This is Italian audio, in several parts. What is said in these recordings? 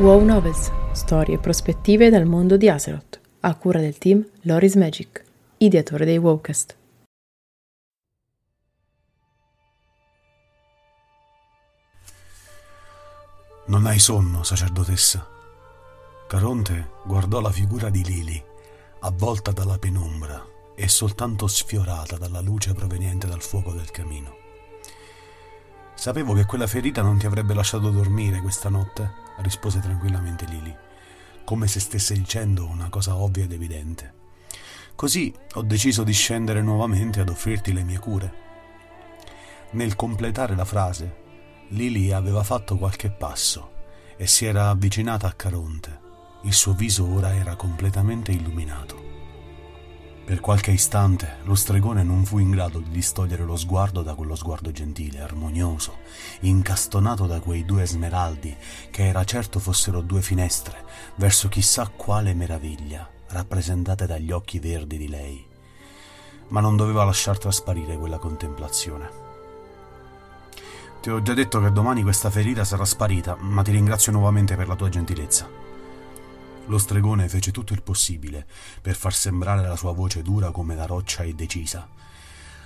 Wow Novels, storie e prospettive dal mondo di Azeroth, a cura del team Loris Magic, ideatore dei Wowcast. Non hai sonno, sacerdotessa. Caronte guardò la figura di Lili, avvolta dalla penombra e soltanto sfiorata dalla luce proveniente dal fuoco del camino. Sapevo che quella ferita non ti avrebbe lasciato dormire questa notte, rispose tranquillamente Lily, come se stesse dicendo una cosa ovvia ed evidente. Così ho deciso di scendere nuovamente ad offrirti le mie cure. Nel completare la frase, Lily aveva fatto qualche passo e si era avvicinata a Caronte. Il suo viso ora era completamente illuminato. Per qualche istante lo stregone non fu in grado di distogliere lo sguardo da quello sguardo gentile, armonioso, incastonato da quei due smeraldi, che era certo fossero due finestre, verso chissà quale meraviglia, rappresentate dagli occhi verdi di lei. Ma non doveva lasciar trasparire quella contemplazione. Ti ho già detto che domani questa ferita sarà sparita, ma ti ringrazio nuovamente per la tua gentilezza. Lo stregone fece tutto il possibile per far sembrare la sua voce dura come la roccia e decisa.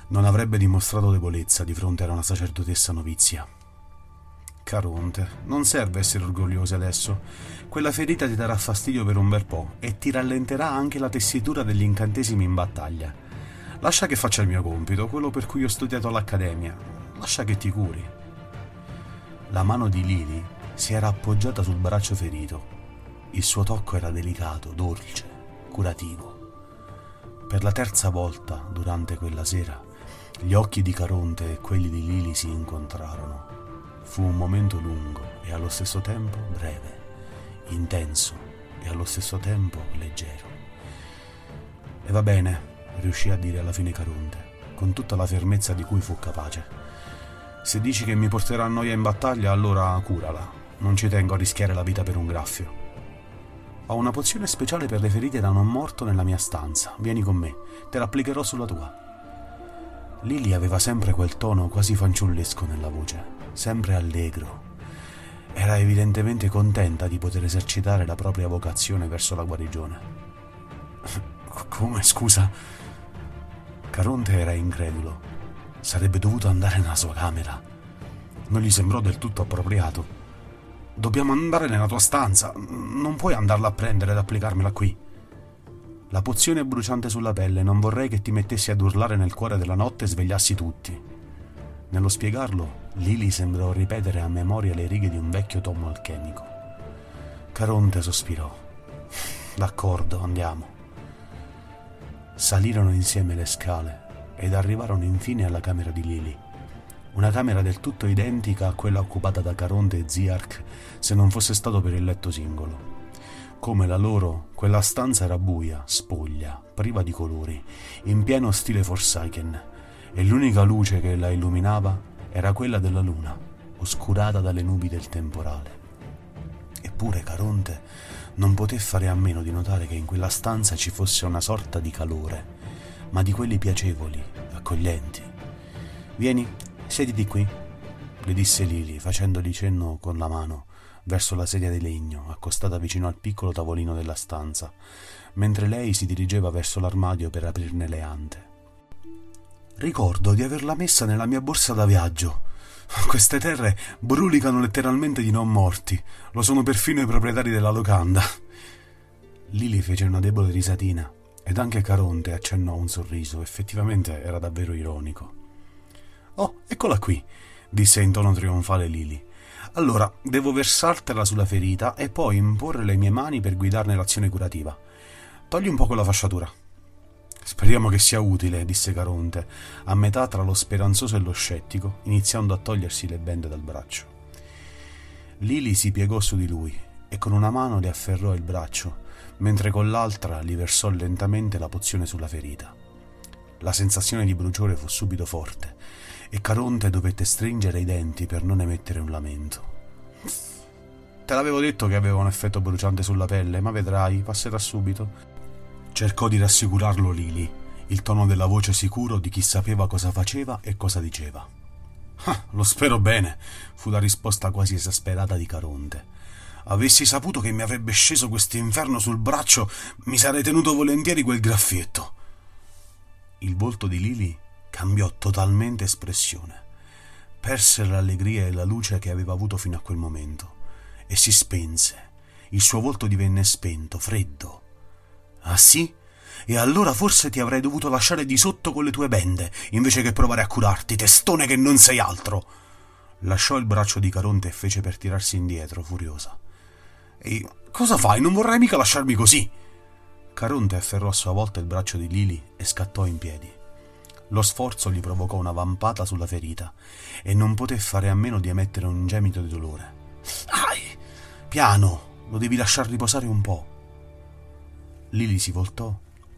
Non avrebbe dimostrato debolezza di fronte a una sacerdotessa novizia. Caronte, non serve essere orgogliosi adesso. Quella ferita ti darà fastidio per un bel po' e ti rallenterà anche la tessitura degli incantesimi in battaglia. Lascia che faccia il mio compito, quello per cui ho studiato all'accademia. Lascia che ti curi. La mano di Lily si era appoggiata sul braccio ferito il suo tocco era delicato, dolce, curativo. Per la terza volta durante quella sera, gli occhi di Caronte e quelli di Lili si incontrarono. Fu un momento lungo e allo stesso tempo breve, intenso e allo stesso tempo leggero. E va bene, riuscì a dire alla fine Caronte, con tutta la fermezza di cui fu capace. Se dici che mi porterà a noia in battaglia, allora curala. Non ci tengo a rischiare la vita per un graffio. Ho una pozione speciale per le ferite da non morto nella mia stanza. Vieni con me, te l'applicherò sulla tua. Lily aveva sempre quel tono quasi fanciullesco nella voce, sempre allegro. Era evidentemente contenta di poter esercitare la propria vocazione verso la guarigione. Come, scusa? Caronte era incredulo. Sarebbe dovuto andare nella sua camera. Non gli sembrò del tutto appropriato. Dobbiamo andare nella tua stanza. Non puoi andarla a prendere ed applicarmela qui. La pozione è bruciante sulla pelle, non vorrei che ti mettessi ad urlare nel cuore della notte e svegliassi tutti. Nello spiegarlo, Lily sembrò ripetere a memoria le righe di un vecchio tomo alchemico. Caronte sospirò. D'accordo, andiamo. Salirono insieme le scale ed arrivarono infine alla camera di Lily una camera del tutto identica a quella occupata da Caronte e Ziark se non fosse stato per il letto singolo. Come la loro, quella stanza era buia, spoglia, priva di colori, in pieno stile Forsaken, e l'unica luce che la illuminava era quella della luna, oscurata dalle nubi del temporale. Eppure Caronte non poté fare a meno di notare che in quella stanza ci fosse una sorta di calore, ma di quelli piacevoli, accoglienti. Vieni, Siediti qui, le disse Lily, facendogli cenno con la mano verso la sedia di legno accostata vicino al piccolo tavolino della stanza, mentre lei si dirigeva verso l'armadio per aprirne le ante. Ricordo di averla messa nella mia borsa da viaggio. Queste terre brulicano letteralmente di non morti. Lo sono perfino i proprietari della locanda. Lily fece una debole risatina ed anche Caronte accennò un sorriso. Effettivamente era davvero ironico. Oh, eccola qui, disse in tono trionfale Lily. Allora, devo versartela sulla ferita e poi imporre le mie mani per guidarne l'azione curativa. Togli un po' quella fasciatura. Speriamo che sia utile, disse Caronte, a metà tra lo speranzoso e lo scettico, iniziando a togliersi le bende dal braccio. Lily si piegò su di lui e con una mano le afferrò il braccio, mentre con l'altra gli versò lentamente la pozione sulla ferita. La sensazione di bruciore fu subito forte e Caronte dovette stringere i denti per non emettere un lamento. Te l'avevo detto che aveva un effetto bruciante sulla pelle, ma vedrai, passerà subito. Cercò di rassicurarlo Lily, il tono della voce sicuro di chi sapeva cosa faceva e cosa diceva. Ah, lo spero bene, fu la risposta quasi esasperata di Caronte. Avessi saputo che mi avrebbe sceso questo inferno sul braccio, mi sarei tenuto volentieri quel graffietto. Il volto di Lily cambiò totalmente espressione. Perse l'allegria e la luce che aveva avuto fino a quel momento e si spense. Il suo volto divenne spento, freddo. Ah sì? E allora forse ti avrei dovuto lasciare di sotto con le tue bende, invece che provare a curarti, testone che non sei altro. Lasciò il braccio di Caronte e fece per tirarsi indietro, furiosa. E cosa fai? Non vorrai mica lasciarmi così. Caronte afferrò a sua volta il braccio di Lili e scattò in piedi. Lo sforzo gli provocò una vampata sulla ferita e non poté fare a meno di emettere un gemito di dolore. Ai! Piano! Lo devi lasciar riposare un po'. Lili si voltò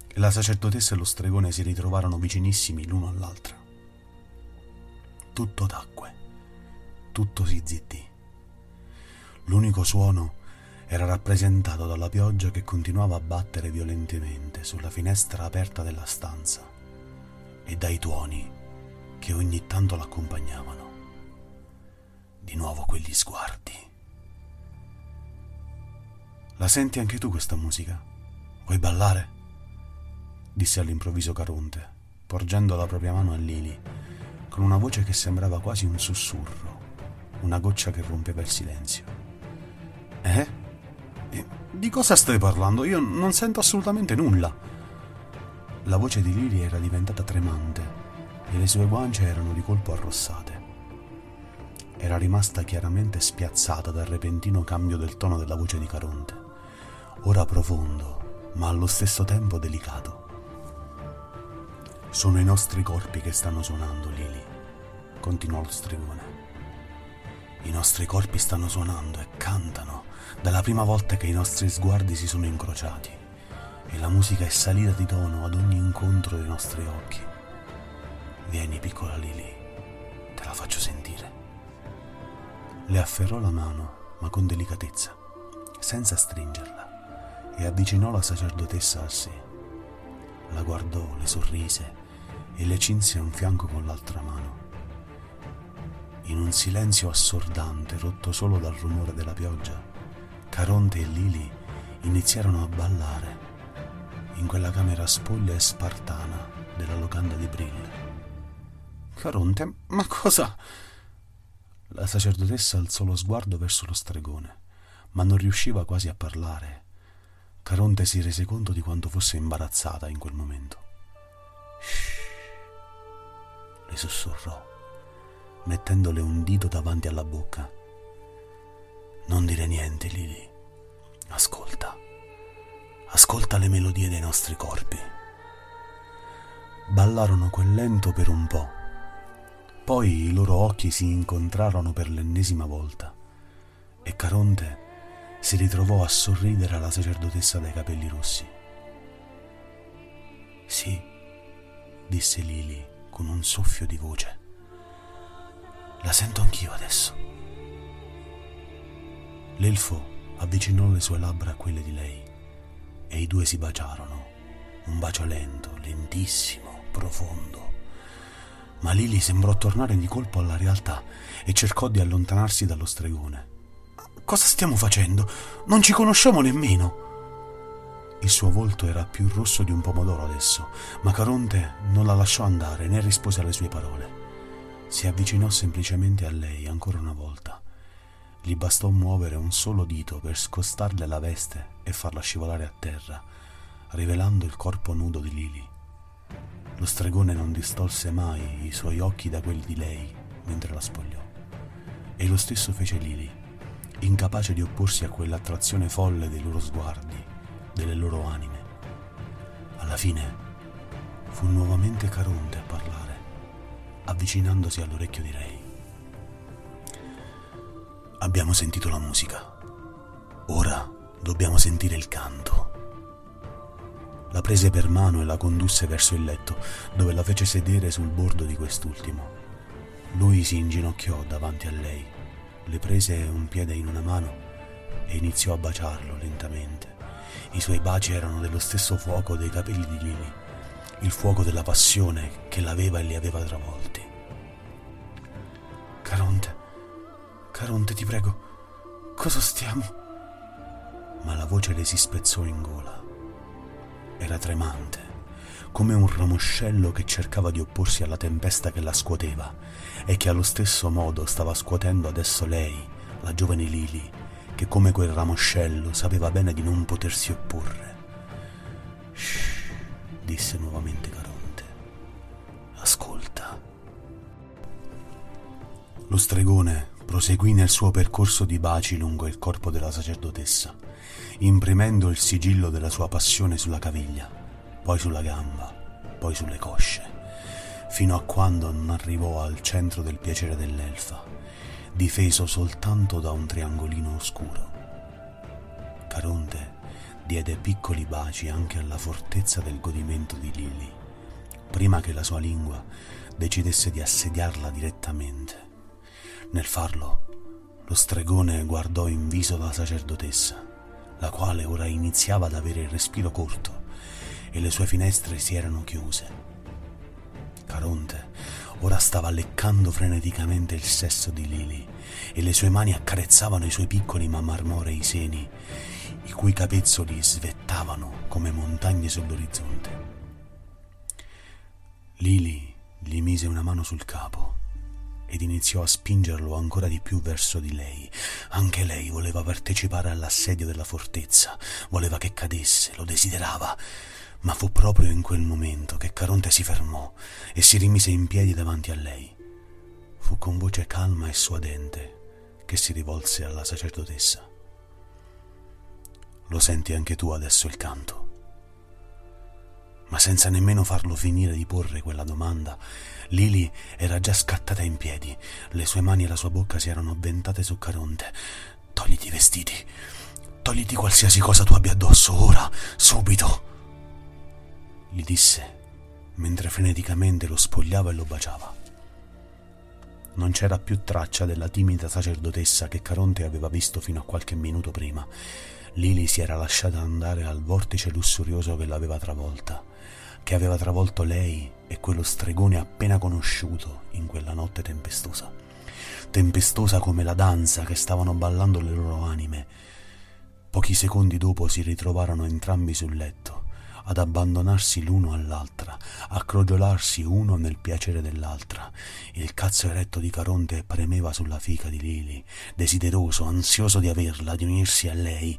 e la sacerdotessa e lo stregone si ritrovarono vicinissimi l'uno all'altra. Tutto tacque, tutto si zittì. L'unico suono era rappresentato dalla pioggia che continuava a battere violentemente sulla finestra aperta della stanza e dai tuoni che ogni tanto l'accompagnavano. Di nuovo quegli sguardi. La senti anche tu questa musica? Vuoi ballare? disse all'improvviso Caronte, porgendo la propria mano a Lili, con una voce che sembrava quasi un sussurro, una goccia che rompeva il silenzio. Eh? Di cosa stai parlando? Io non sento assolutamente nulla. La voce di Lily era diventata tremante e le sue guance erano di colpo arrossate. Era rimasta chiaramente spiazzata dal repentino cambio del tono della voce di Caronte, ora profondo, ma allo stesso tempo delicato. Sono i nostri corpi che stanno suonando, Lily, continuò lo stregone. I nostri corpi stanno suonando e cantano dalla prima volta che i nostri sguardi si sono incrociati e la musica è salita di tono ad ogni incontro dei nostri occhi. Vieni, piccola Lily, te la faccio sentire. Le afferrò la mano, ma con delicatezza, senza stringerla, e avvicinò la sacerdotessa a sé. La guardò, le sorrise e le cinse un fianco con l'altra mano. In un silenzio assordante, rotto solo dal rumore della pioggia, Caronte e Lili iniziarono a ballare in quella camera spoglia e spartana della locanda di Brill. Caronte, ma cosa? La sacerdotessa alzò lo sguardo verso lo stregone, ma non riusciva quasi a parlare. Caronte si rese conto di quanto fosse imbarazzata in quel momento. Shh, le sussurrò, mettendole un dito davanti alla bocca non dire niente, Lily. Ascolta. Ascolta le melodie dei nostri corpi. Ballarono quel lento per un po'. Poi i loro occhi si incontrarono per l'ennesima volta e Caronte si ritrovò a sorridere alla sacerdotessa dai capelli rossi. Sì, disse Lily con un soffio di voce. La sento anch'io adesso. L'elfo avvicinò le sue labbra a quelle di lei e i due si baciarono, un bacio lento, lentissimo, profondo. Ma Lily sembrò tornare di colpo alla realtà e cercò di allontanarsi dallo stregone. Cosa stiamo facendo? Non ci conosciamo nemmeno. Il suo volto era più rosso di un pomodoro adesso, ma Caronte non la lasciò andare né rispose alle sue parole. Si avvicinò semplicemente a lei ancora una volta gli bastò muovere un solo dito per scostarle la veste e farla scivolare a terra, rivelando il corpo nudo di Lily. Lo stregone non distolse mai i suoi occhi da quelli di lei mentre la spogliò. E lo stesso fece Lily, incapace di opporsi a quell'attrazione folle dei loro sguardi, delle loro anime. Alla fine fu nuovamente Caronte a parlare, avvicinandosi all'orecchio di lei. Abbiamo sentito la musica. Ora dobbiamo sentire il canto. La prese per mano e la condusse verso il letto, dove la fece sedere sul bordo di quest'ultimo. Lui si inginocchiò davanti a lei, le prese un piede in una mano e iniziò a baciarlo lentamente. I suoi baci erano dello stesso fuoco dei capelli di Lily, il fuoco della passione che l'aveva e li aveva travolti. Caronte Caronte, ti prego, cosa stiamo? ma la voce le si spezzò in gola. Era tremante, come un ramoscello che cercava di opporsi alla tempesta che la scuoteva e che allo stesso modo stava scuotendo adesso lei, la giovane Lily, che come quel ramoscello sapeva bene di non potersi opporre. Shh, disse nuovamente Caronte. Ascolta. Lo stregone proseguì nel suo percorso di baci lungo il corpo della sacerdotessa, imprimendo il sigillo della sua passione sulla caviglia, poi sulla gamba, poi sulle cosce, fino a quando non arrivò al centro del piacere dell'elfa, difeso soltanto da un triangolino oscuro. Caronte diede piccoli baci anche alla fortezza del godimento di Lily, prima che la sua lingua decidesse di assediarla direttamente. Nel farlo, lo stregone guardò in viso la sacerdotessa, la quale ora iniziava ad avere il respiro corto e le sue finestre si erano chiuse. Caronte ora stava leccando freneticamente il sesso di Lily e le sue mani accarezzavano i suoi piccoli ma marmorei seni, i cui capezzoli svettavano come montagne sull'orizzonte. Lily gli mise una mano sul capo ed iniziò a spingerlo ancora di più verso di lei. Anche lei voleva partecipare all'assedio della fortezza, voleva che cadesse, lo desiderava. Ma fu proprio in quel momento che Caronte si fermò e si rimise in piedi davanti a lei. Fu con voce calma e suadente che si rivolse alla sacerdotessa. Lo senti anche tu adesso il canto? Ma senza nemmeno farlo finire di porre quella domanda, Lily era già scattata in piedi. Le sue mani e la sua bocca si erano avventate su Caronte. Togliti i vestiti. Togliti qualsiasi cosa tu abbia addosso, ora, subito. Gli disse, mentre freneticamente lo spogliava e lo baciava. Non c'era più traccia della timida sacerdotessa che Caronte aveva visto fino a qualche minuto prima. Lily si era lasciata andare al vortice lussurioso che l'aveva travolta, che aveva travolto lei e quello stregone appena conosciuto in quella notte tempestosa. Tempestosa come la danza che stavano ballando le loro anime. Pochi secondi dopo si ritrovarono entrambi sul letto ad abbandonarsi l'uno all'altra, a crogiolarsi uno nel piacere dell'altra. Il cazzo eretto di Caronte premeva sulla fica di Lili, desideroso, ansioso di averla, di unirsi a lei.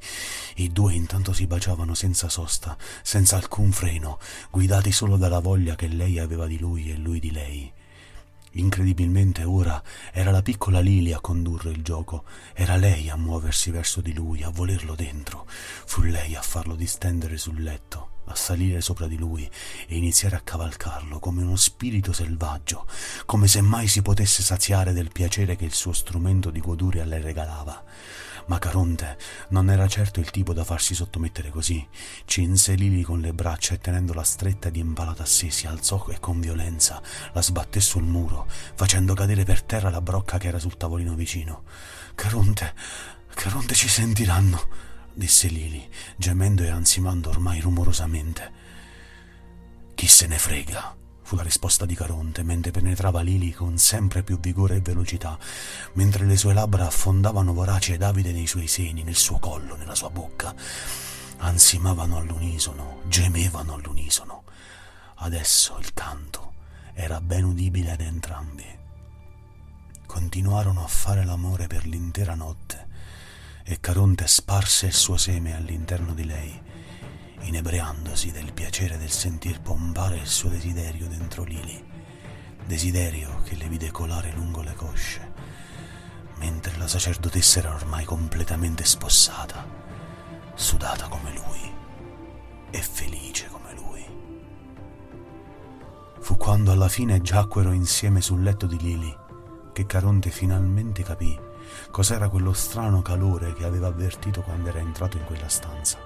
I due intanto si baciavano senza sosta, senza alcun freno, guidati solo dalla voglia che lei aveva di lui e lui di lei. Incredibilmente ora era la piccola Lily a condurre il gioco, era lei a muoversi verso di lui, a volerlo dentro, fu lei a farlo distendere sul letto, a salire sopra di lui e iniziare a cavalcarlo come uno spirito selvaggio, come se mai si potesse saziare del piacere che il suo strumento di goduria le regalava. Ma Caronte non era certo il tipo da farsi sottomettere così. Cinse Lili con le braccia e tenendola stretta ed impalata a sé si alzò e con violenza la sbatté sul muro, facendo cadere per terra la brocca che era sul tavolino vicino. Caronte, Caronte ci sentiranno, disse Lili, gemendo e ansimando ormai rumorosamente. Chi se ne frega? fu la risposta di Caronte mentre penetrava Lili con sempre più vigore e velocità, mentre le sue labbra affondavano voraci ed avide nei suoi seni, nel suo collo, nella sua bocca. Ansimavano all'unisono, gemevano all'unisono. Adesso il canto era ben udibile ad entrambi. Continuarono a fare l'amore per l'intera notte e Caronte sparse il suo seme all'interno di lei inebriandosi del piacere del sentir pompare il suo desiderio dentro Lili, desiderio che le vide colare lungo le cosce, mentre la sacerdotessa era ormai completamente spossata, sudata come lui e felice come lui. Fu quando alla fine giacquero insieme sul letto di Lili che Caronte finalmente capì cos'era quello strano calore che aveva avvertito quando era entrato in quella stanza.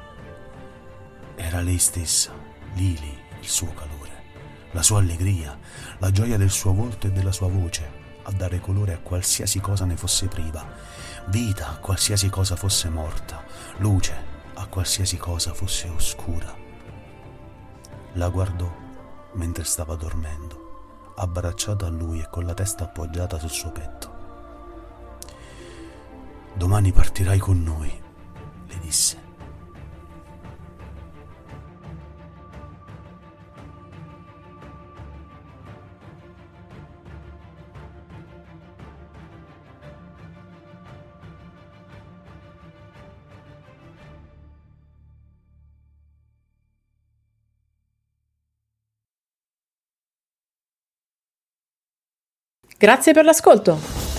Era lei stessa, Lili, il suo calore, la sua allegria, la gioia del suo volto e della sua voce, a dare colore a qualsiasi cosa ne fosse priva, vita a qualsiasi cosa fosse morta, luce a qualsiasi cosa fosse oscura. La guardò mentre stava dormendo, abbracciata a lui e con la testa appoggiata sul suo petto. Domani partirai con noi, le disse. Grazie per l'ascolto.